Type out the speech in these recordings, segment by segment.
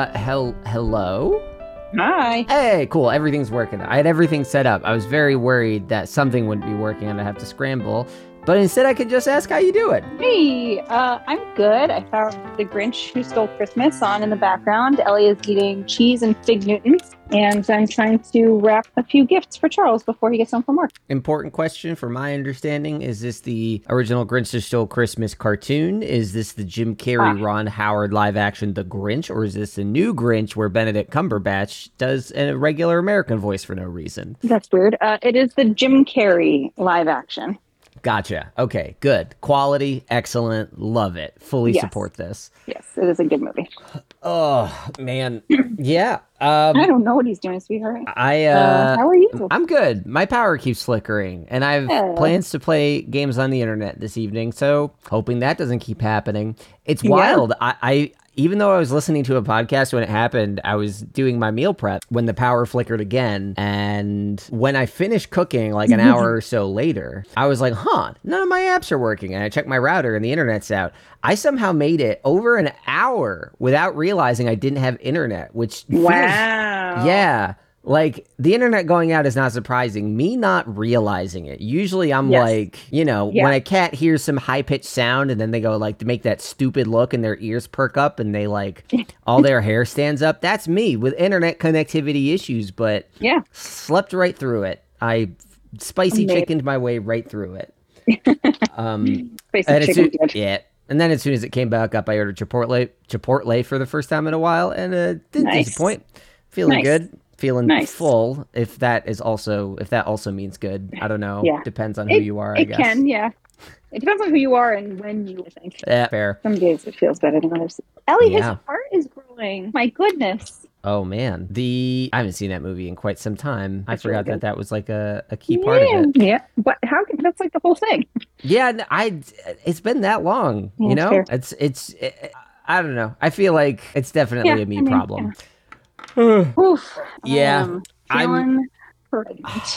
Uh, hel- hello? Hi. Hey, cool. Everything's working. I had everything set up. I was very worried that something wouldn't be working and I'd have to scramble. But instead, I could just ask how you do it. Hey, uh, I'm good. I found The Grinch Who Stole Christmas on in the background. Ellie is eating cheese and fig Newtons, and I'm trying to wrap a few gifts for Charles before he gets home from work. Important question for my understanding is this the original Grinch Who Stole Christmas cartoon? Is this the Jim Carrey, Ah. Ron Howard live action The Grinch? Or is this a new Grinch where Benedict Cumberbatch does a regular American voice for no reason? That's weird. Uh, it is the Jim Carrey live action. Gotcha. Okay, good. Quality, excellent. Love it. Fully Yes. support this. Yes, it is a good movie. Oh, man. yeah. Um, I don't know what he's doing, sweetheart. I, Uh, uh, how are you? I'm good. My power keeps flickering, and I have Yeah. plans to play games on the internet this evening. So hoping that doesn't keep happening. It's Yeah. wild. I, I even though I was listening to a podcast when it happened, I was doing my meal prep when the power flickered again. And when I finished cooking, like an hour or so later, I was like, "Huh, none of my apps are working." And I checked my router, and the internet's out. I somehow made it over an hour without realizing I didn't have internet, which Wow. yeah. Like the internet going out is not surprising. Me not realizing it. Usually I'm Yes. like, you know, Yeah. when a cat hears some high pitched sound and then they go like to make that stupid look and their ears perk up and they like all their hair stands up. That's me with internet connectivity issues, but Yeah. slept right through it. I spicy Amazing. chickened my way right through it. Um Basic and as chicken soon, yeah. And then as soon as it came back up, I ordered Chipotle, Chipotle for the first time in a while, and uh, didn't Nice. disappoint. Feeling Nice. good, feeling Nice. full. If that is also, if that also means good, I don't know. Yeah. Depends on who It- you are. I It guess. can, yeah. It depends on who you are and when you think. Yeah, fair. Some days it feels better than others. Ellie, Yeah. his heart is growing. My goodness. Oh man, the I haven't seen that movie in quite some time. I It's really forgot that that was like a, a key part of it. Yeah. But how can that's like the whole thing? Yeah, I. It's been that long. Yeah, you know, fair. it's it's. Eh, I don't know. I feel like it's definitely Yeah, a me I mean, problem. Oof. Yeah, Um, I'm-.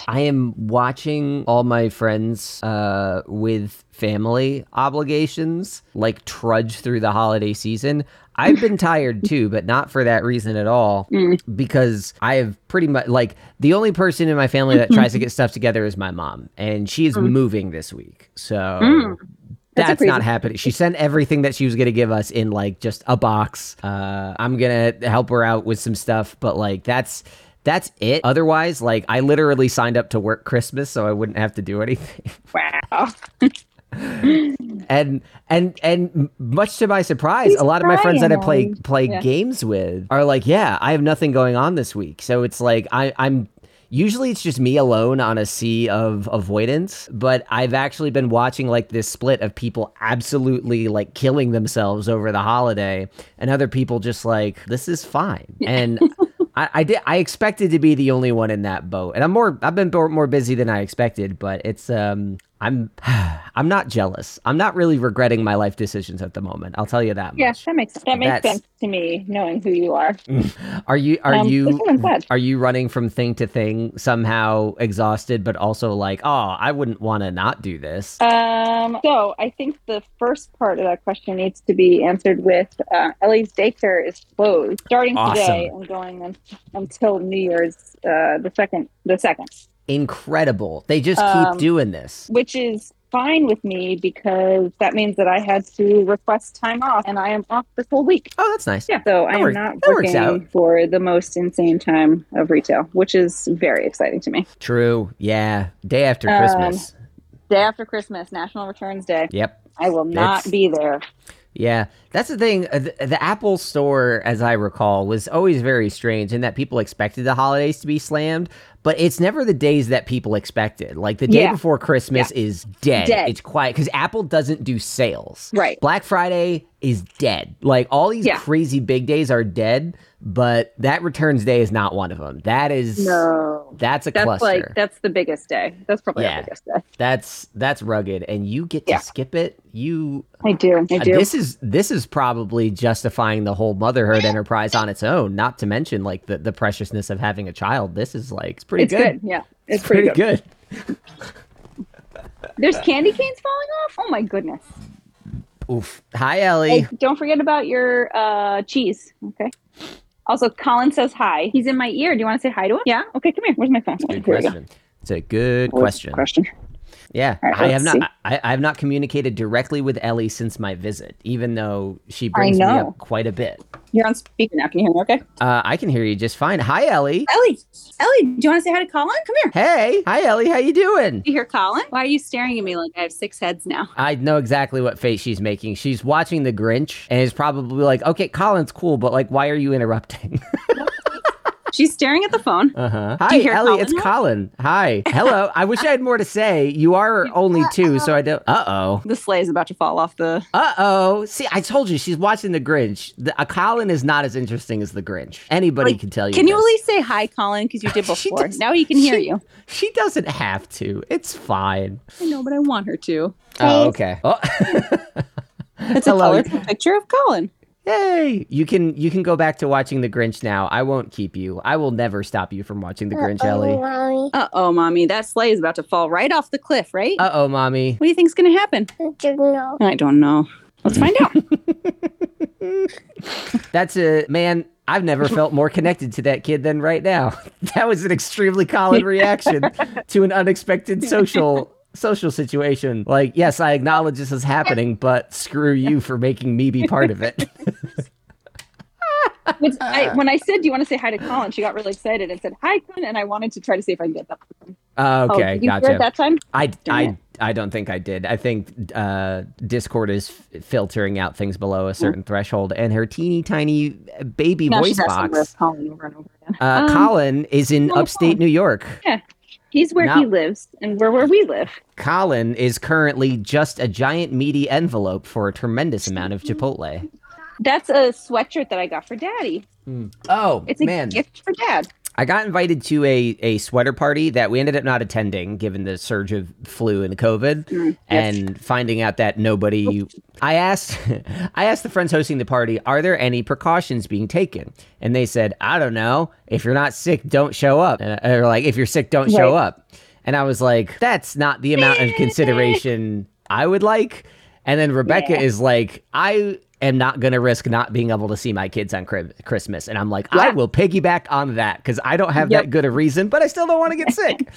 I am watching all my friends uh, with family obligations like trudge through the holiday season. I've been tired too, but not for that reason at all. Mm. Because I have pretty much like the only person in my family that tries to get stuff together is my mom, and she is moving this week. So. Mm. That's That's not happening. She sent everything that she was going to give us in like just a box. Uh, I'm going to help her out with some stuff, but like that's that's it. Otherwise, like I literally signed up to work Christmas so I wouldn't have to do anything. Wow. and and and much to my surprise, He's a lot of my friends that I play play Yeah. games with are like, "Yeah, I have nothing going on this week." So it's like I I'm Usually it's just me alone on a sea of avoidance, but I've actually been watching like this split of people absolutely like killing themselves over the holiday and other people just like this is fine. And I, I did I expected to be the only one in that boat. And I'm more I've been more, more busy than I expected, but it's um I'm I'm not jealous. I'm not really regretting my life decisions at the moment. I'll tell you that Yeah, that makes that makes That's- sense to me, knowing who you are. Are you are Um, you this one's bad. are you running from thing to thing somehow exhausted but also like, "Oh, I wouldn't want to not do this." Um, so I think the first part of that question needs to be answered with uh, Ellie's daycare is closed starting today and going un- until New Year's uh, the second the second, Incredible. They just Um, keep doing this. which is fine with me because that means that I had to request time off and I am off this whole week. Oh, that's nice. Yeah, so I am works- not that working for the most insane time of retail, which is very exciting to me. True. Yeah. Day after Um, Christmas. Day after Christmas, National Returns Day. Yep. I will not It's- be there. Yeah, that's the thing. Uh, The, the Apple Store, as I recall, was always very strange in that people expected the holidays to be slammed, but it's never the days that people expected. Like the day Yeah. before Christmas is dead. Dead. It's quiet because Apple doesn't do sales. Right. Black Friday is dead. Like all these Yeah. crazy big days are dead, but that Returns Day is not one of them. That is No. that's a That's cluster. like that's the biggest day. That's probably Yeah. the biggest day. that's that's rugged, and you get to Yeah. skip it. You I do. I uh, do. This is this is probably justifying the whole motherhood enterprise on its own. Not to mention like the, the preciousness of having a child. This is like pretty it's good. good. Yeah. It's, It's pretty, pretty, good. good. There's candy canes falling off. Oh my goodness. Oof. Hi Ellie. Hey, don't forget about your uh, cheese. Okay. Also, Colin says hi. He's in my ear. Do you want to say hi to him? Yeah. Okay, come here. Where's my phone? Good Here question. It's a good Where's question. Question. Yeah, All right, I have not. I, I have not communicated directly with Ellie since my visit, even though she brings me up quite a bit. You're on speaker now. Can you hear me? Okay. Uh, I can hear you just fine. Hi, Ellie. Ellie. Ellie, do you want to say hi to Colin? Come here. Hey, hi, Ellie. How you doing? You hear Colin? Why are you staring at me like I have six heads now? I know exactly what face she's making. She's watching The Grinch and is probably like, "Okay, Colin's cool, but like, why are you interrupting?" She's staring at the phone. Uh huh. Hi, Ellie. Colin It's now? Colin. Hi. Hello. I wish I had more to say. You are only two, so I don't. Uh oh. The sleigh is about to fall off the. Uh oh. See, I told you she's watching The Grinch. The, a Colin is not as interesting as The Grinch. Anybody Like, can tell you. Can you at least say hi, Colin? Because you did She before. does- now he can hear she- you. She doesn't have to. It's fine. I know, but I want her to. Oh, okay. Oh. It's a Hello. colorful picture of Colin. Hey, you can you can go back to watching The Grinch now. I won't keep you. I will never stop you from watching The Grinch, Ellie. Uh oh, mommy. That sleigh is about to fall right off the cliff, right? Uh oh, mommy. what do you think's going to happen? I don't know. I don't know. Let's find out. That's a man. I've never felt more connected to that kid than right now. That was an extremely Colin reaction to an unexpected social social situation. Like, yes, I acknowledge this is happening, but screw you for making me be part of it. Which I, when I said, "Do you want to say hi to Colin?" She got really excited and said, "Hi, Colin," and I wanted to try to see if I can get that. Uh, Oh, okay, did you hear it gotcha. that time? I, Darn I, it. I don't think I did. I think uh, Discord is f- filtering out things below a certain threshold, and her teeny tiny baby Now voice she's asking box. where's Colin over and over again. Uh, Um, Colin is in oh, upstate Colin. New York. Yeah. He's where now- he lives, and we're where we live. Colin is currently just a giant meaty envelope for a tremendous amount of Chipotle. That's a sweatshirt that I got for Daddy. Oh It's a man, gift for Dad. I got invited to a, a sweater party that we ended up not attending given the surge of flu and COVID Mm, yes. and finding out that nobody I asked I asked the friends hosting the party, are there any precautions being taken? And they said, I don't know. If you're not sick, don't show up. And, or like if you're sick, don't show up. And I was like, that's not the amount of consideration I would like. And then Rebecca Yeah. is like, I am not going to risk not being able to see my kids on Chri- Christmas. And I'm like, I will piggyback on that because I don't have Yep. that good a reason, but I still don't want to get sick.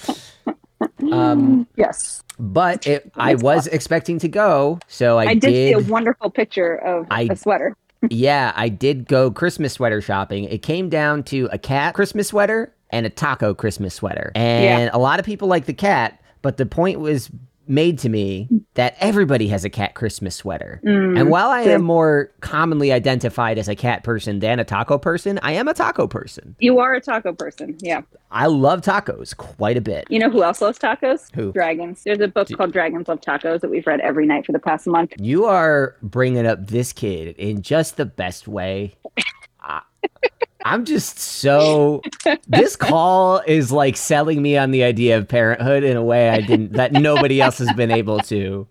um, Yes, but it, I was expecting to go, so I, I, did, see a wonderful picture of I- a sweater. yeah, I did go Christmas sweater shopping. It came down to a cat Christmas sweater and a taco Christmas sweater. And a lot of people like the cat, but the point was made to me that everybody has a cat Christmas sweater. Mm, and while I am more commonly identified as a cat person than a taco person, I am a taco person. You are a taco person. Yeah. I love tacos quite a bit. You know who else loves tacos? Who? Dragons. There's a book called Dragons Love Tacos that we've read every night for the past month. You are bringing up this kid in just the best way. I'm just so. This call is like selling me on the idea of parenthood in a way I didn't that nobody else has been able to.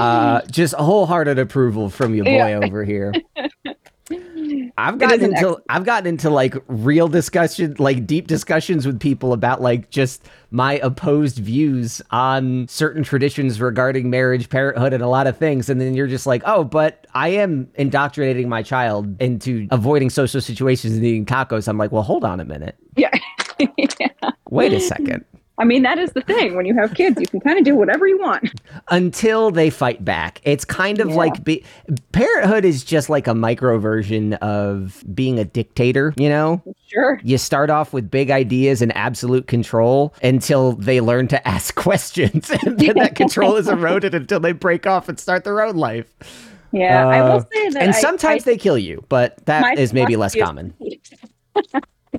Uh, just a wholehearted approval from you, boy, Yeah. over here. I've gotten into I've gotten into like real discussion, like deep discussions with people about like just my opposed views on certain traditions regarding marriage, parenthood, and a lot of things. And then you're just like, oh, but I am indoctrinating my child into avoiding social situations and eating tacos. I'm like, well, hold on a minute. Yeah. Wait a second. I mean, that is the thing. When you have kids, you can kind of do whatever you want. until they fight back. It's kind of Yeah. like be- parenthood is just like a micro version of being a dictator, you know? Sure. You start off with big ideas and absolute control until they learn to ask questions. And then that control is eroded until they break off and start their own life. Yeah. I Uh, will say that. And I- sometimes I, they kill you, but that is maybe less common.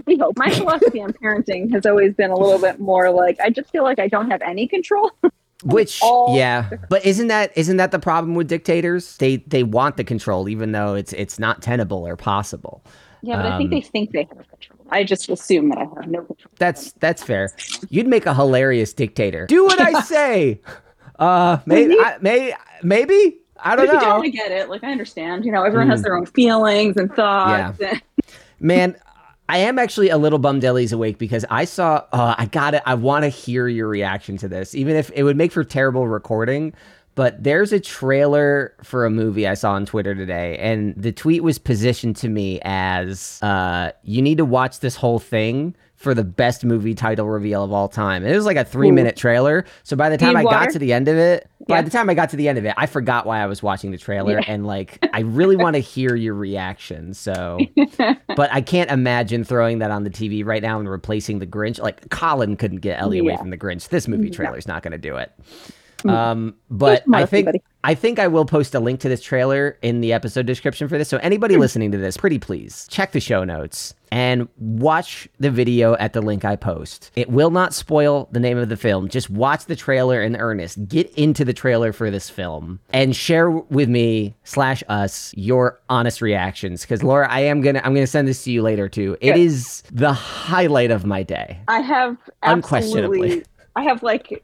we hope. My philosophy on parenting has always been a little bit more like I just feel like I don't have any control. Which yeah, but isn't that isn't that the problem with dictators? They they want the control even though it's it's not tenable or possible. Yeah, but I think Um, they think they have control. I just assume that I have no control. That's that's fair. You'd make a hilarious dictator. Do what I say. Uh, maybe, I, may, maybe. I don't But if you don't know, I get it. Like I understand. You know, everyone has their own feelings and thoughts. and- man. I am actually a little bummed Ellie's awake because I saw. Uh, I got it. I want to hear your reaction to this, even if it would make for terrible recording. but there's a trailer for a movie I saw on Twitter today, and the tweet was positioned to me as uh, you need to watch this whole thing for the best movie title reveal of all time. And it was like a three minute trailer. So by the time I got to the end of it, by the time I got to the end of it, I forgot why I was watching the trailer. Yeah. And like, I really want to hear your reaction. So, but I can't imagine throwing that on the TV right now and replacing the Grinch. Like, Colin couldn't get Ellie away from the Grinch. This movie No. trailer's not going to do it. Mm. Um, but I think everybody. I think I will post a link to this trailer in the episode description for this. So anybody Hmm. listening to this, pretty please check the show notes and watch the video at the link I post. It will not spoil the name of the film. Just watch the trailer in earnest. Get into the trailer for this film and share with me slash us your honest reactions. Because Laura, I am gonna I'm gonna send this to you later too. It Good. is the highlight of my day. I have Unquestionably. I have like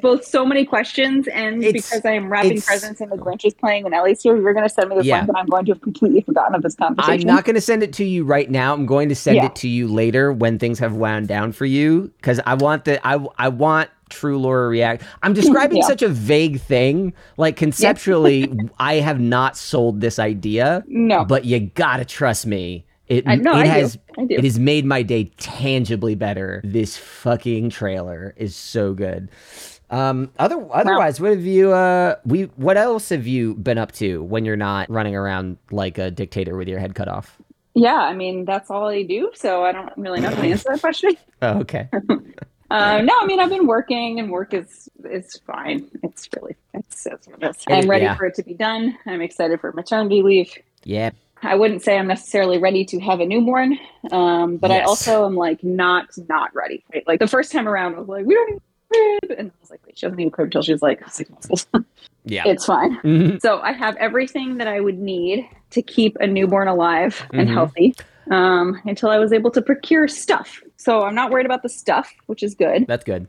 both so many questions, and It's- because I am wrapping presents and the Grinch is playing and Ellie's here, you're going to send me this Yeah. link, and I'm going to have completely forgotten of this competition. I'm not going to send it to you right now. I'm going to send Yeah. it to you later when things have wound down for you because I want the I I want true Laura react. I'm describing Yeah. such a vague thing. Like conceptually, I have not sold this idea, no, but you gotta trust me. It, I know it I has do. I do. it has made my day tangibly better. This fucking trailer is so good. Um, other otherwise, what have you uh we what else have you been up to when you're not running around like a dictator with your head cut off? yeah, I mean that's all I do, so I don't really know how to answer that question. Oh, okay. Uh, no, I mean I've been working, and work is is fine. It's really it's, it's it is. I'm ready yeah. for it to be done. I'm excited for maternity leave. Yeah. I wouldn't say I'm necessarily ready to have a newborn, um, but I also am like not not ready. Right? Like the first time around, I was like, we don't need a crib, and I was like, wait, she doesn't need a crib until she's like six months old. Yeah. it's fine. Mhm. So I have everything that I would need to keep a newborn alive and Mhm. healthy um, until I was able to procure stuff. So I'm not worried about the stuff, which is good. That's good.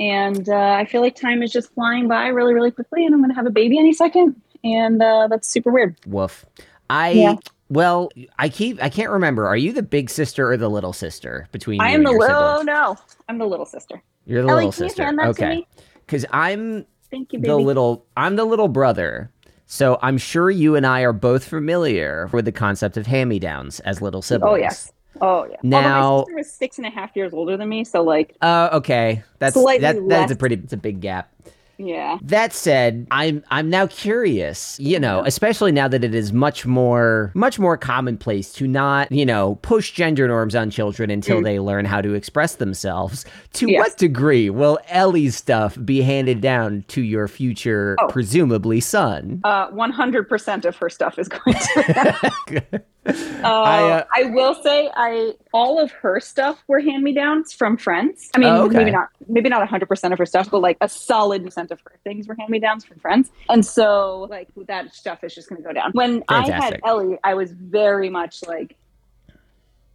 And uh, I feel like time is just flying by really, really quickly, and I'm going to have a baby any second. And uh, that's super weird. Woof. I Yeah. well, I keep I can't remember. Are you the big sister or the little sister between you I am the little. Oh siblings? no, I'm the little sister. You're the Ellie, little sister. hand okay. Cuz I'm Thank you, the little I'm the little brother. So I'm sure you and I are both familiar with the concept of hand-me-downs as little siblings. oh yes. Oh yeah. Now- Although my sister was six and a half years older than me, so like, Uh, okay. That's that, that's a pretty it's a big gap. Yeah. That said, I'm I'm now curious, you know, especially now that it is much more much more commonplace to not, you know, push gender norms on children until Mm. they learn how to express themselves. To Yes. what degree will Ellie's stuff be handed down to your future Oh. presumably son? Uh, 100% of her stuff is going to. Uh, I, uh, I will say, I all of her stuff were hand me downs from friends. I mean, Oh, okay. maybe not, maybe not 100 percent of her stuff, but like a solid percent of her things were hand me downs from friends. And so, like that stuff is just going to go down. When I had Ellie, I was very much like,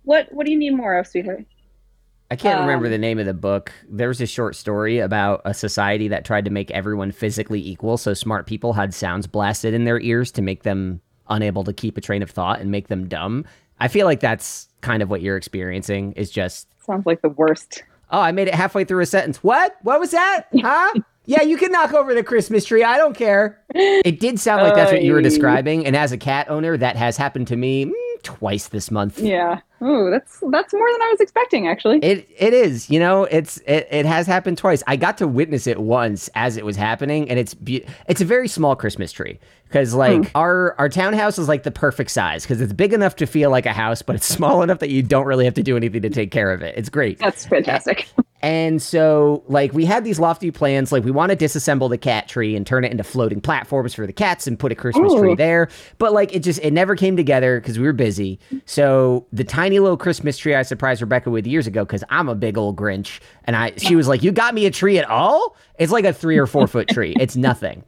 "What? What do you need more of, sweetheart?" I can't remember um, the name of the book. There was a short story about a society that tried to make everyone physically equal, so smart people had sounds blasted in their ears to make them unable to keep a train of thought and make them dumb. I feel like that's kind of what you're experiencing is just, Sounds like the worst. oh, I made it halfway through a sentence. What? What was that? Huh? yeah, you can knock over the Christmas tree. I don't care. It did sound like that's what you were describing. And as a cat owner, that has happened to me mm, twice this month. Yeah. Ooh, that's that's more than I was expecting, actually. It it is, you know, it's it, it has happened twice. I got to witness it once as it was happening, and it's be- it's a very small Christmas tree because hmm. like our our townhouse is like the perfect size because it's big enough to feel like a house, but it's small enough that you don't really have to do anything to take care of it. It's great. That's fantastic. And so, like, we had these lofty plans. Like, we want to disassemble the cat tree and turn it into floating platforms for the cats and put a Christmas tree there. But, like, it just, it never came together because we were busy. So, the tiny little Christmas tree I surprised Rebecca with years ago because I'm a big old Grinch. And I, she was like, You got me a tree at all? It's like a three or four foot tree. It's nothing.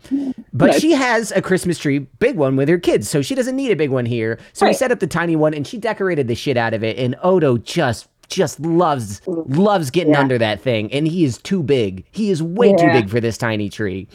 But she has a Christmas tree, big one with her kids. So, she doesn't need a big one here. So, we set up the tiny one and she decorated the shit out of it. And Odo just, just loves loves getting Yeah. under that thing and he is too big he is way too big for this tiny tree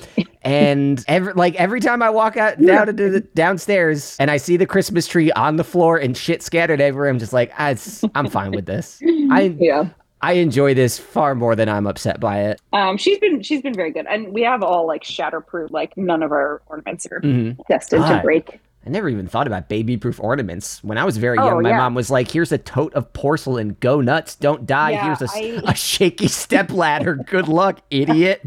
and every like every time i walk out down into the downstairs and i see the christmas tree on the floor and shit scattered everywhere i'm just like i'm fine with this i Yeah. I enjoy this far more than I'm upset by it. Um, she's been she's been very good, and we have all like shatterproof. Like none of our ornaments are Mhm. destined Ah, to break. I never even thought about baby proof ornaments. When I was very Oh, young, my yeah. mom was like, here's a tote of porcelain. Go nuts. Don't die. Yeah, here's a, I- a shaky step ladder. Good luck, idiot.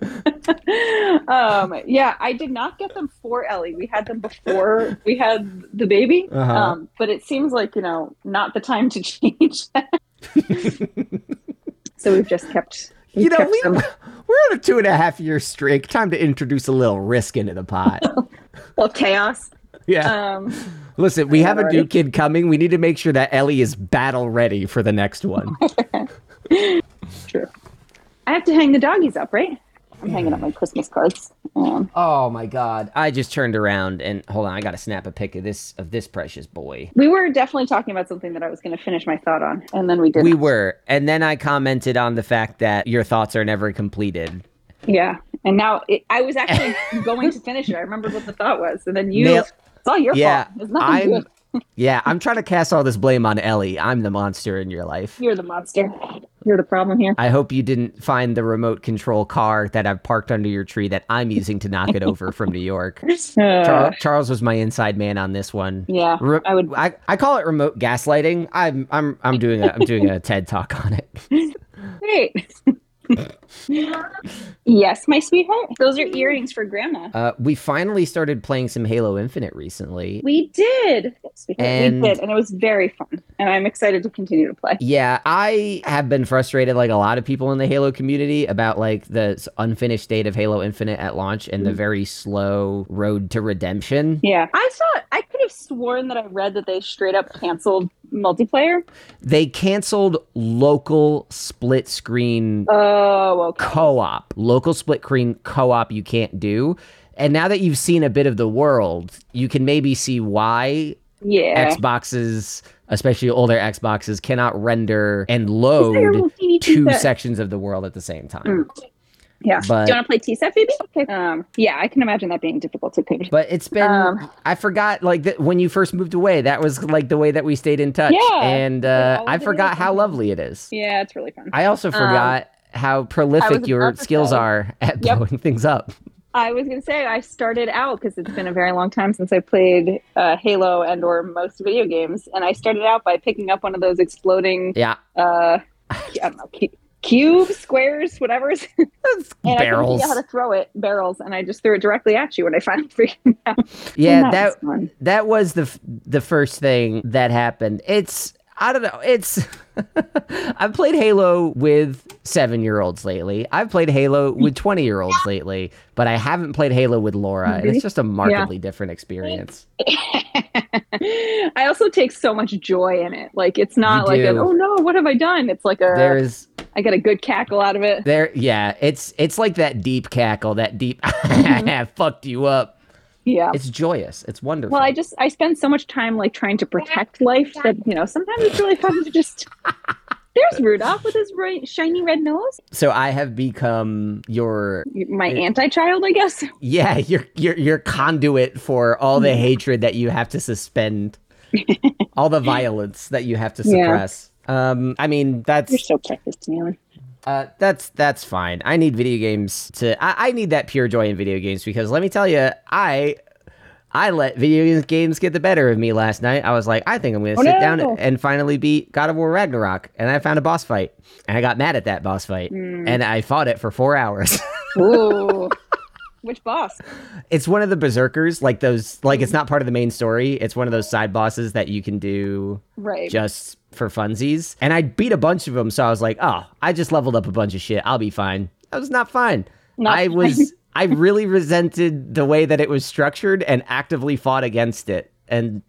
um, yeah, I did not get them for Ellie. We had them before we had the baby. Uh-huh. Um, but it seems like you know not the time to change that. so we've just kept. You we've know, kept we, we're on a two and a half year streak. Time to introduce a little risk into the pot. well chaos. Yeah. Um, Listen, we have a new kid coming. We need to make sure that Ellie is battle ready for the next one. true. I have to hang the doggies up, right? I'm hanging up my Christmas cards. Um, oh my god. I just turned around and hold on, I gotta snap a pic of this of this precious boy. we were definitely talking about something that I was going to finish my thought on, and then we didn't. We were. And then I commented on the fact that your thoughts are never completed. Yeah, and now it, I was actually going to finish it. I remembered what the thought was, and then you. Nail- it's all your Yeah, fault. It's nothing I'm good. Yeah, I'm trying to cast all this blame on Ellie. I'm the monster in your life. You're the monster. You're the problem here. I hope you didn't find the remote control car that I've parked under your tree that I'm using to knock it over from New York. Uh, Charles, Charles was my inside man on this one. yeah, Re- I would. I, I call it remote gaslighting. I'm I'm I'm doing a I'm doing a TED talk on it. Great. yes, my sweetheart. Those are earrings for Grandma. Uh, we finally started playing some Halo Infinite recently. We did. Yes, sweetheart, And- we did, and it was very fun. And I'm excited to continue to play. Yeah, I have been frustrated, like a lot of people in the Halo community, about like the unfinished state of Halo Infinite at launch and the Mm-hmm. very slow road to redemption. Yeah, I thought I could have sworn that I read that they straight up canceled multiplayer. They canceled local split screen Oh, okay. co-op. Local split screen co-op you can't do. And now that you've seen a bit of the world, you can maybe see why Yeah. Xboxes, especially older Xboxes, cannot render and Is there a load two set? sections of the world at the same time. Mm. Yeah. But- Do you want to play TSET, Phoebe? Okay. Um, yeah, I can imagine that being difficult to code. But it's been Um, I forgot like that when you first moved away, that was like the way that we stayed in touch. Yeah, and uh, I of the forgot how way. lovely it is. Yeah, it's really fun. I also forgot how prolific your skills say. are at Yep. blowing things up. I was gonna say I started out because it's been a very long time since I played uh, Halo and or most video games, and I started out by picking up one of those exploding, Yeah. uh, I don't know, cu- cubes, squares, whatever. and I couldn't barrels. how to throw it, barrels, and I just threw it directly at you when I finally figured it out. Yeah, And that was that was the f- the first thing that happened. It's I don't know. It's I've played Halo with 7-year-olds lately. I've played Halo with 20-year-olds lately, but I haven't played Halo with Laura, and it's just a markedly different experience. I also take so much joy in it. Like it's not You like an, oh no, what have I done? It's like a There's I get a good cackle out of it. There, yeah, it's it's like that deep cackle, that deep mm-hmm. I fucked you up. Yeah. It's joyous. It's wonderful. Well, I just I spend so much time like trying to protect life that you know sometimes it's really fun to just. There's Rudolph with his bright, shiny red nose. so I have become your My anti-child, I guess. yeah, your your your conduit for all the hatred that you have to suspend, all the violence that you have to Yeah. suppress. Um, I mean that's You're so precious, Taylor. Uh, that's that's fine. I need video games to. I, I need that pure joy in video games because let me tell you, I I let video games get the better of me last night. I was like, I think I'm going to Oh, sit no. down and finally beat God of War Ragnarok, and I found a boss fight, and I got mad at that boss fight, Hmm. and I fought it for four hours. Ooh. Which boss? it's one of the berserkers, like those, like it's not part of the main story. It's one of those side bosses that you can do Right. just for funsies. And I beat a bunch of them, so I was like, oh, I just leveled up a bunch of shit. I'll be fine. That was not fine. Not I was I really resented the way that it was structured and actively fought against it. And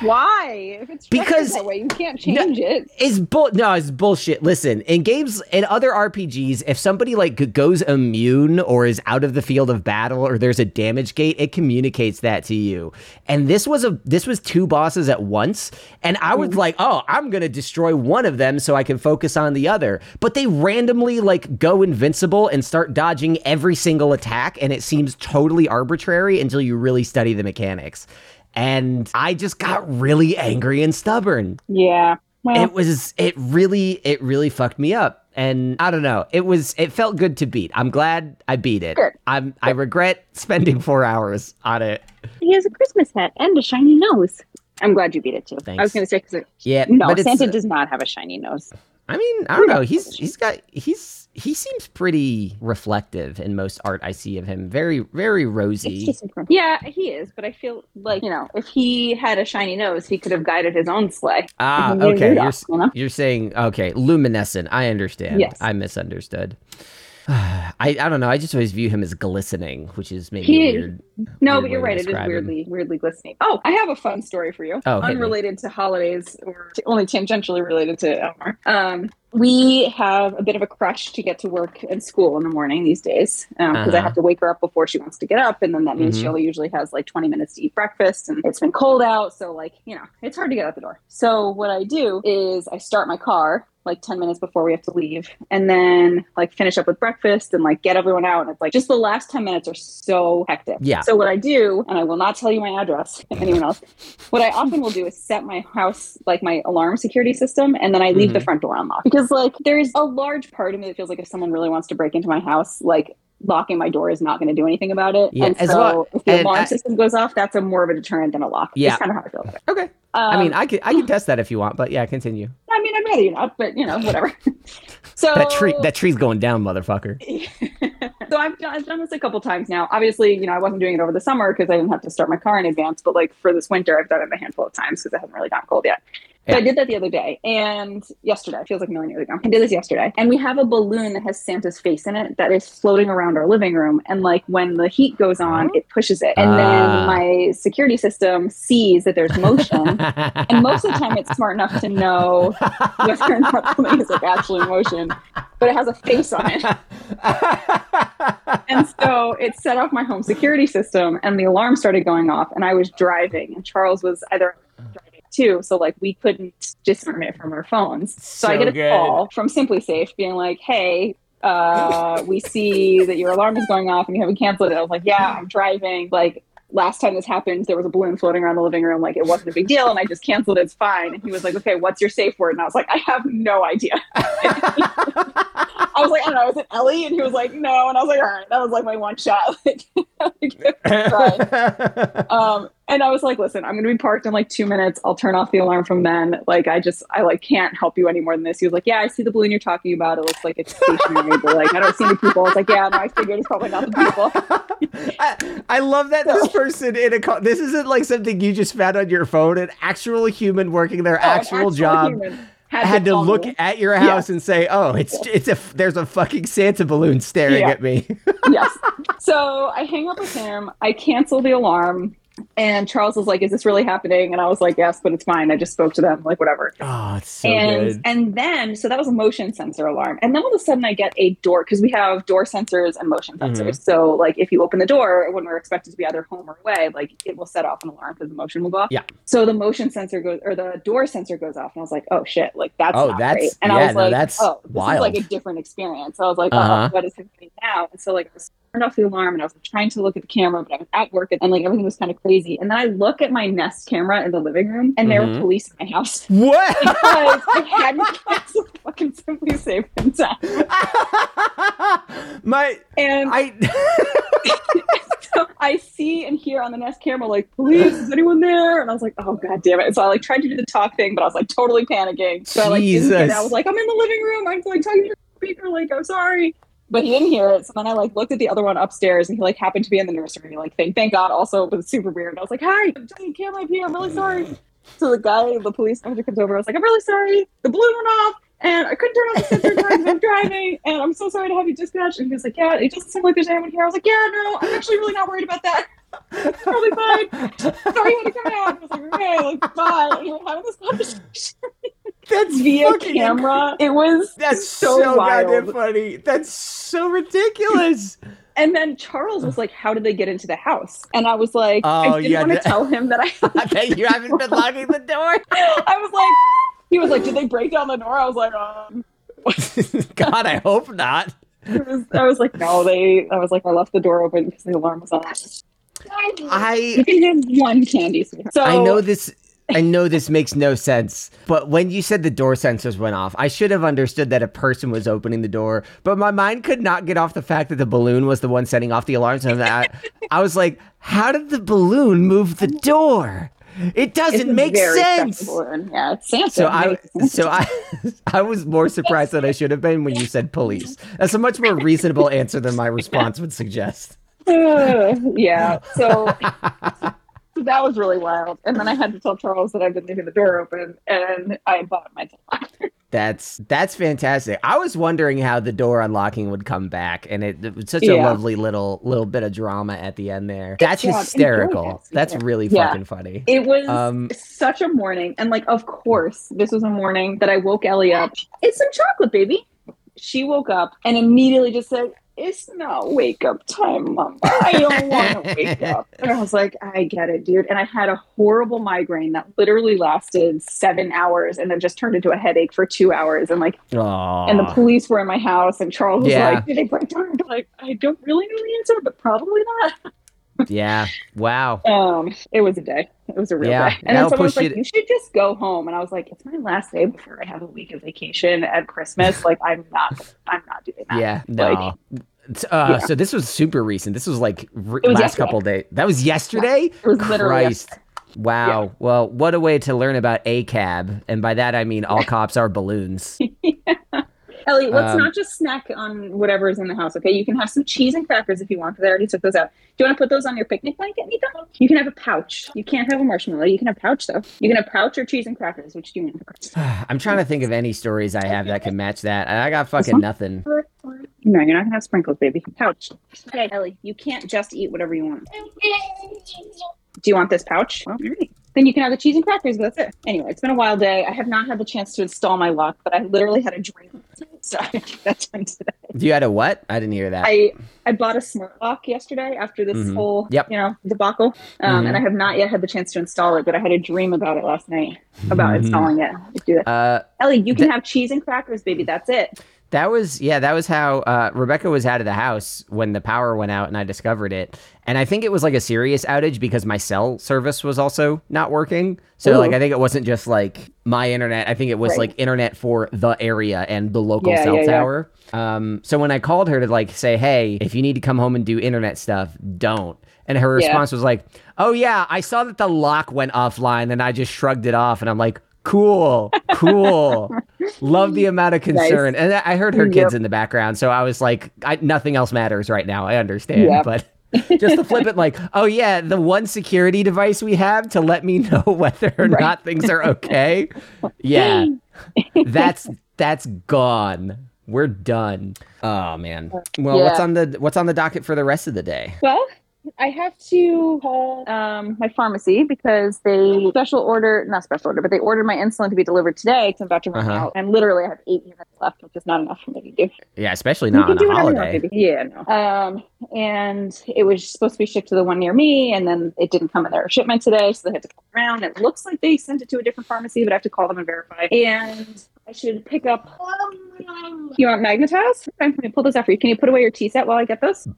Why? If it's Because- that way, you can't change it. it's bull no, it's bullshit. Listen, in games in other RPGs, if somebody like goes immune or is out of the field of battle or there's a damage gate, it communicates that to you. And this was a this was two bosses at once, and I was mm-hmm. like, "Oh, I'm going to destroy one of them so I can focus on the other." But they randomly like go invincible and start dodging every single attack, and it seems totally arbitrary until you really study the mechanics. And I just got really angry and stubborn. Yeah. Well, it was it really it really fucked me up and i don't know it was it felt good to beat i'm glad i beat it Good. i'm i regret spending four hours on it he has a Christmas hat and a shiny nose. I'm glad you beat it too. I was going to say because yeah no, but Santa does not have a shiny nose. i mean i don't know he's he's got he's he seems pretty reflective in most art i see of him very very rosy. Yeah, he is, but I feel like you know, if he had a shiny nose, he could have guided his own sleigh. ah okay Rudolph, you're you know? you're saying okay luminescent i understand Yes. i misunderstood I, I don't know. I just always view him as glistening, which is maybe He- weird. No, weird but you're right. It is describe him. weirdly, weirdly glistening. Oh, I have a fun story for you. Oh, unrelated to holidays or t- only tangentially related to Elmar. Um, we have a bit of a crush to get to work and school in the morning these days because I Uh-huh. have to wake her up before she wants to get up, and then that means Mhm. she only usually has like 20 minutes to eat breakfast, and it's been cold out, so like you know it's hard to get out the door. So what I do is I start my car like 10 minutes before we have to leave and then like finish up with breakfast and like get everyone out and it's like just the last 10 minutes are so hectic Yeah. so what i do and i will not tell you my address anyone else what I often will do is set my house like my alarm security system and then I leave the Mhm. front door unlocked because like there's a large part of me that feels like if someone really wants to break into my house like locking my door is not going to do anything about it Yeah, and as so well- if the alarm I- system goes off that's a more of a deterrent than a lock Yeah. that's kind of how I feel about it Okay. um, I mean, I can I can test that if you want, but yeah, continue. I mean I'd rather you not but you know whatever so That tree that tree's going down, motherfucker. so I've done, I've done this a couple times now. Obviously, you know, I wasn't doing it over the summer because I didn't have to start my car in advance. But like for this winter, I've done it a handful of times because it hasn't really gotten cold yet. So I did that the other day and yesterday, It feels like a million years ago. I did this yesterday. And we have a balloon that has Santa's face in it that is floating around our living room. And like when the heat goes on, it pushes it. And Ah. then my security system sees that there's motion. and most of the time, it's smart enough to know whether or not something is like actually motion, but it has a face on it. And so it set off my home security system, and the alarm started going off. And I was driving, and Charles was either driving too. So like we couldn't disarm it from our phones. So, I get a good. call from SimpliSafe being like, "Hey." Uh, we see that your alarm is going off and you haven't canceled it. I was like, yeah, I'm driving. Like last time this happened, there was a balloon floating around the living room. Like it wasn't a big deal, and I just canceled it. It's fine. And he was like, okay, what's your safe word? And I was like, I have no idea. I was like, I don't know, is it Ellie? And he was like, no. And I was like, all right, that was like my one shot. Like, um, and I was like, listen, I'm gonna be parked in like two minutes. I'll turn off the alarm from then. Like, I just, I like can't help you any more than this. He was like, yeah, I see the balloon you're talking about. It looks like it's stationary, but like I don't see any people. I was like, yeah, no, I figured it's probably not the people. I, I love that this person in a co- this isn't like something you just found on your phone. An actual human working their Oh, an actual job human had to call look me. at your house and say, "Oh, it's it's a there's a fucking Santa balloon staring Yeah. at me." yes. So I hang up with him. I cancel the alarm. And Charles was like, "Is this really happening?" And I was like, "Yes, but it's fine. I just spoke to them. Like, whatever." oh, it's so and good. and then so that was a motion sensor alarm and then all of a sudden i get a door because we have door sensors and motion Mhm. sensors so like if you open the door when we're expected to be either home or away like it will set off an alarm because the motion will go off Yeah. so the motion sensor goes or the door sensor goes off and i was like oh shit like that's Oh, not that's- great and yeah, i was no, like that's oh this wild. is like a different experience so i was like Uh-huh. oh what is happening now and so like i was turned off the alarm and I was like, trying to look at the camera, but I was at work and, and, like everything was kind of crazy. And then I look at my Nest camera in the living room and there Mhm. were police in my house What? because I hadn't canceled fucking SimpliSafe in time. My And I so I see and hear on the Nest camera, like, police, is anyone there? And I was like, oh, god damn it. And so I like tried to do the talk thing, but I was like totally panicking. So I like didn't get it. Jesus. I was like, I'm in the living room. I'm like talking to the speaker, like, I'm sorry. But he didn't hear it. So then I like looked at the other one upstairs and he like happened to be in the nursery. And he like, thank, thank God. Also, it was super weird. I was like, hi, the camera up here. I'm really sorry. So the guy, the police officer comes over. I was like, I'm really sorry. The balloon went off. And I couldn't turn on the sensor because I'm driving, and I'm so sorry to have you dispatched. And he was like, "Yeah, it doesn't seem like there's anyone here." I was like, "Yeah, no, I'm actually really not worried about that. It's probably fine. Sorry you had to come out." I was like, "Okay, like bye." And we were having this conversation that's via fucking camera. It was That's so, so, goddamn wild. funny. That's so ridiculous. And then Charles was like, "How did they get into the house?" And I was like, Oh, "I didn't yeah, want to that- tell him that I." I bet you haven't been locking the door. I was like, he was like, "Did they break down the door?" I was like, um. God, I hope not. Was, I was like, no, they. I was like, I left the door open because the alarm was on. I You can have one candy. sweetheart. So I know this I know this makes no sense, but when you said the door sensors went off, I should have understood that a person was opening the door, but my mind could not get off the fact that the balloon was the one setting off the alarms. And that I was like, how did the balloon move the door? It doesn't make sense. Yeah, it's Santa. So I, sense. so I, I was more surprised than I should have been when you said police. That's a much more reasonable answer than my response would suggest. Uh, yeah. So, so that was really wild. And then I had to tell Charles that I've been leaving the door open and I bought my That's that's fantastic. I was wondering how the door unlocking would come back, and it, it was such a lovely little little bit of drama at the end there. That's job. Hysterical. That's really Yeah. fucking funny. It was Um, such a morning. And like, of course, this was a morning that I woke Ellie up. It's some chocolate, baby. She woke up and immediately just said, It's not wake up time, Mama. I don't want to wake up. And I was like, I get it, dude. And I had a horrible migraine that literally lasted seven hours and then just turned into a headache for two hours. And like, Aw. and the police were in my house, and Charles was Yeah. like, Did they break down? I'm like, I don't really know the answer, but probably not. yeah. Wow. Um, it was a day. It was a real Yeah, day. And that'll then someone was like, you "You should just go home." And I was like, "It's my last day before I have a week of vacation at Christmas. Like, I'm not. I'm not doing that." Yeah. No. T- uh, yeah. So this was super recent. This was like re- was last yesterday. couple days. That was yesterday. It was literally Christ. Wow. Well, what a way to learn about ACAB, and by that I mean all cops are balloons. Ellie, let's Um, not just snack on whatever is in the house. Okay, you can have some cheese and crackers if you want. Because I already took those out. Do you want to put those on your picnic blanket, Nika? You can have a pouch. You can't have a marshmallow. You can have pouch though. You can have pouch or cheese and crackers. Which do you want? I'm trying to think of any stories I have that can match that. I got fucking nothing. No, you're not gonna have sprinkles, baby. Pouch. Okay, Ellie, you can't just eat whatever you want. Do you want this pouch? Well, all right. Then you can have the cheese and crackers. But that's it. Anyway, it's been a wild day. I have not had the chance to install my lock, but I literally had a dream. So that's done today. You had a what? I didn't hear that. I I bought a smart lock yesterday after this Mhm. whole Yep. you know debacle, um, Mhm. and I have not yet had the chance to install it. But I had a dream about it last night about installing it. Let's do that. uh, Ellie, you can have cheese and crackers, baby. That's it. That was yeah, that was how uh, Rebecca was out of the house when the power went out and I discovered it. And I think it was like a serious outage because my cell service was also not working. So Ooh. like I think it wasn't just like my internet. I think it was Right. like internet for the area and the local Yeah, cell yeah, yeah. tower. Um so when I called her to like say, "Hey, if you need to come home and do internet stuff, don't." And her Yeah. response was like, "Oh yeah, I saw that the lock went offline and I just shrugged it off." And I'm like, "Cool. Cool." Love the amount of concern. And I heard her kids Yep. in the background, so I was like, I, nothing else matters right now. I understand, Yep. but just to flip it, like, oh yeah, the one security device we have to let me know whether or Right. not things are okay. Yeah, that's that's gone. We're done. Oh man. Well, what's on the what's on the docket for the rest of the day? Well, I have to call um, my pharmacy because they special order, not special order, but they ordered my insulin to be delivered today because I'm about to run Uh-huh. out. And literally, I have eight units left, which is not enough for me to do. Yeah, especially not can on do a whatever holiday. baby. Yeah, no. Um, and it was supposed to be shipped to the one near me, and then it didn't come in their shipment today, so they had to call around. It looks like they sent it to a different pharmacy, but I have to call them and verify. And I should pick up. You want magnetized? Okay, let me pull those out for you. Can you put away your tea set while I get those?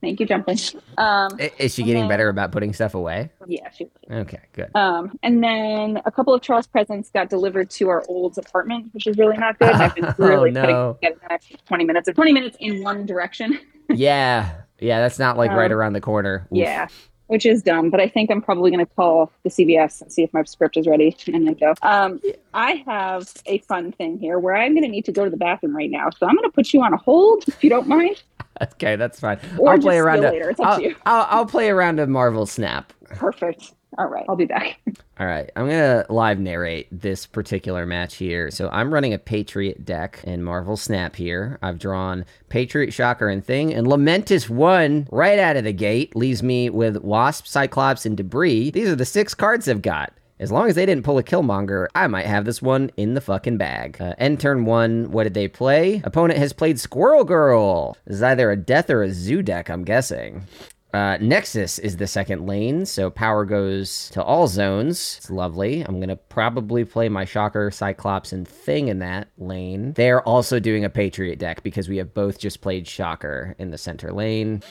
Thank you, Jumping. Um, Is she getting better about putting stuff away? yeah, she. Okay, good. Um, and then a couple of Charles presents got delivered to our old apartment, which is really not good. I've been really Oh, no. putting twenty minutes or twenty minutes in one direction. Yeah, yeah, that's not like right Um, around the corner. Oof. Yeah, which is dumb. But I think I'm probably going to call the CVS and see if my script is ready and then go. Um, I have a fun thing here where I'm going to need to go to the bathroom right now, so I'm going to put you on a hold if you don't mind, Okay, that's fine. or I'll play around. A, later. It's up I'll, to you. I'll, I'll play around a Marvel Snap. Perfect. All right, I'll be back. All right, I'm gonna live narrate this particular match here. So I'm running a Patriot deck in Marvel Snap here. I've drawn Patriot, Shocker, and Thing, and Lamentis one right out of the gate leaves me with Wasp, Cyclops, and Debrii. These are the six cards I've got. As long as they didn't pull a Killmonger, I might have this one in the fucking bag. Uh, end turn one, what did they play? Opponent has played Squirrel Girl. This is either a death or a zoo deck, I'm guessing. Uh, Nexus is the second lane, so power goes to all zones. It's lovely. I'm gonna probably play my Shocker, Cyclops, and Thing in that lane. They're also doing a Patriot deck because we have both just played Shocker in the center lane.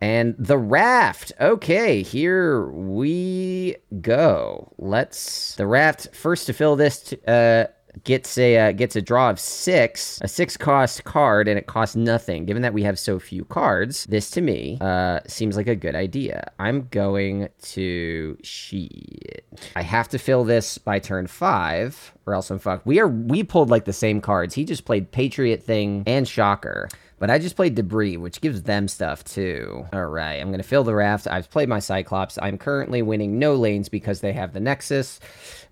And the raft. Okay, here we go. Let's the raft first to fill this. T- uh, gets a uh, gets a draw of six, a six cost card, and it costs nothing. Given that we have so few cards, this to me uh, seems like a good idea. I'm going to shit. I have to fill this by turn five, or else I'm fucked. We are we pulled like the same cards. He just played Patriot Thing and Shocker. But I just played Debrii, which gives them stuff too. All right, I'm going to fill the raft. I've played my Cyclops. I'm currently winning no lanes because they have the Nexus.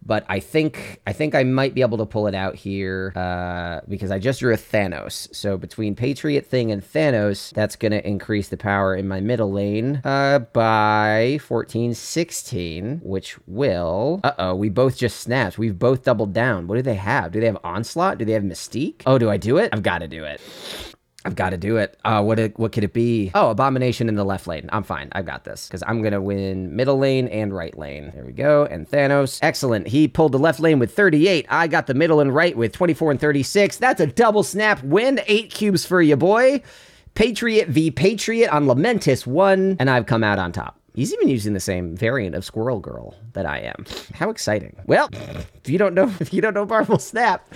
But I think I think I might be able to pull it out here uh, because I just drew a Thanos. So between Patriot Thing and Thanos, that's going to increase the power in my middle lane uh, by 14, 16, which will... Uh-oh, we both just snapped. We've both doubled down. What do they have? Do they have Onslaught? Do they have Mystique? Oh, do I do it? I've got to do it. I've got to do it. Uh, what it, what could it be? Oh, Abomination in the left lane. I'm fine. I've got this because I'm gonna win middle lane and right lane. There we go. And Thanos, excellent. He pulled the left lane with 38. I got the middle and right with 24 and 36. That's a double snap win. Eight cubes for you, boy. Patriot v Patriot on Lamentis one, and I've come out on top. He's even using the same variant of Squirrel Girl that I am. How exciting! Well, if you don't know, if you don't know Marvel Snap,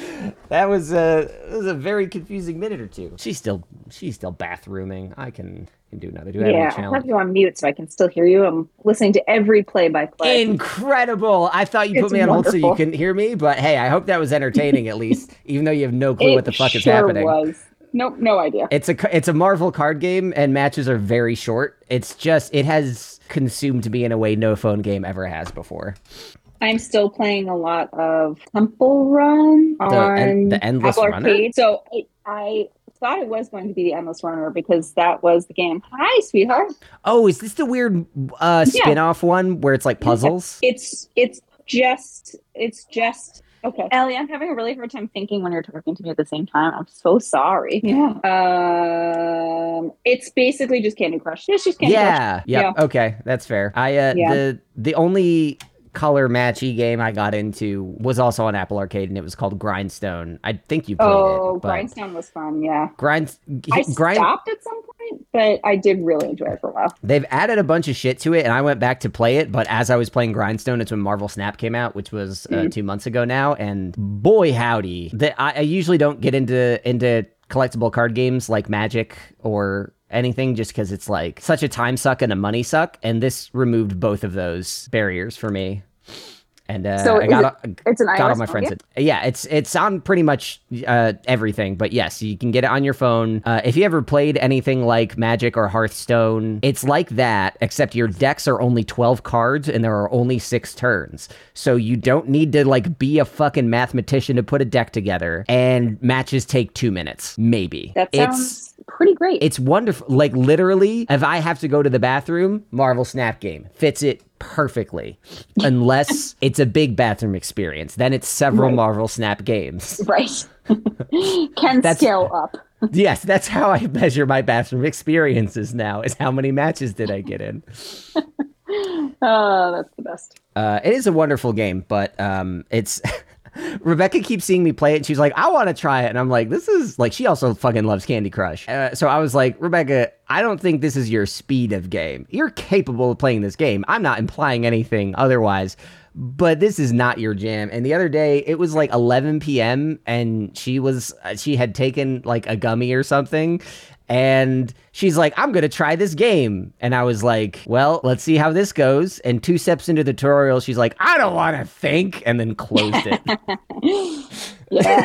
that was a that was a very confusing minute or two. She's still she's still bathrooming. I can can do another. Do I Yeah, any I have you on mute so I can still hear you. I'm listening to every play by play. Incredible! I thought you put It's me on hold so you couldn't hear me, but hey, I hope that was entertaining at least, even though you have no clue It what the fuck is happening. Was. Nope, no idea. It's a it's a Marvel card game, and matches are very short. It's just it has consumed me in a way no phone game ever has before. I'm still playing a lot of Temple Run on en- the Endless Apple Runner? Arcade. So I, I thought it was going to be the Endless Runner because that was the game. Hi, sweetheart. Oh, is this the weird uh, spin-off one where it's like puzzles? It's it's just it's just okay. Ellie, I'm having a really hard time thinking when you're talking to me at the same time. I'm so sorry. Yeah. Um, it's basically just Candy Crush. It's just Candy Crush. Yeah. Okay, that's fair. I uh, Yeah. the the only color matchy game I got into was also on Apple Arcade, and it was called Grindstone. I think you played Oh, it. but Grindstone was fun. Yeah. Grind, I grind. stopped at some point, but I did really enjoy it for a while. They've added a bunch of shit to it, and I went back to play it. But as I was playing Grindstone, it's when Marvel Snap came out, which was uh, Mm. two months ago now. And boy, howdy! The, I, I usually don't get into into collectible card games like Magic or anything, just because it's like such a time suck and a money suck. And this removed both of those barriers for me. And uh, So I got it- It's an got all my phone friends. It. Yeah, it's it's on pretty much uh, everything. But yes, you can get it on your phone. Uh, if you ever played anything like Magic or Hearthstone, it's like that, except your decks are only twelve cards and there are only six turns. So you don't need to like be a fucking mathematician to put a deck together. And matches take two minutes, maybe. That it's sounds pretty great. it's wonderful. Like literally, if I have to go to the bathroom, Marvel Snap game fits it perfectly. Unless it's a big bathroom experience, then it's several Right. Marvel Snap games. right. Can scale up. yes, that's how I measure my bathroom experiences now. Is how many matches did I get in? Oh, that's the best. Uh, it is a wonderful game, but um, it's. Rebecca keeps seeing me play it, and she's like, "I want to try it," and I'm like, "This is like." She also fucking loves Candy Crush, uh, so I was like, "Rebecca, I don't think this is your speed of game. You're capable of playing this game. I'm not implying anything otherwise." But this is not your jam. And the other day, it was like 11 p.m. and she was uh, she had taken like a gummy or something, and she's like, I'm going to try this game. And I was like, well, let's see how this goes. And two steps into the tutorial, she's like, I don't want to think, and then closed it. Yeah.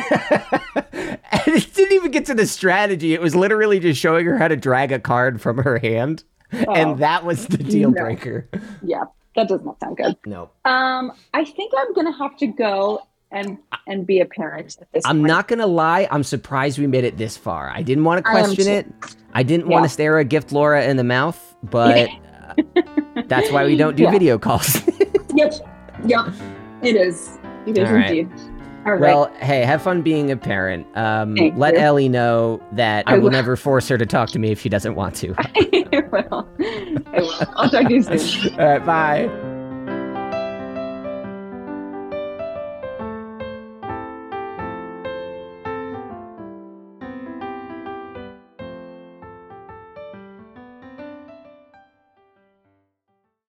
and it didn't even get to the strategy. It was literally just showing her how to drag a card from her hand. Oh. And that was the deal No. breaker. yeah. That does not sound good. No. Um, I think I'm gonna have to go and and be a parent I'm point. not gonna lie, I'm surprised we made it this far. I didn't want to question too. it. I didn't want to stare a gift Laura in the mouth, but uh, that's why we don't do Yeah. video calls. Yep. Yep. It is. It is All right. indeed. All right. Well, hey, have fun being a parent. Um, let you. Ellie know that I, I will will. never force her to talk to me if she doesn't want to. I will. I will. I'll talk to you soon. All right, bye.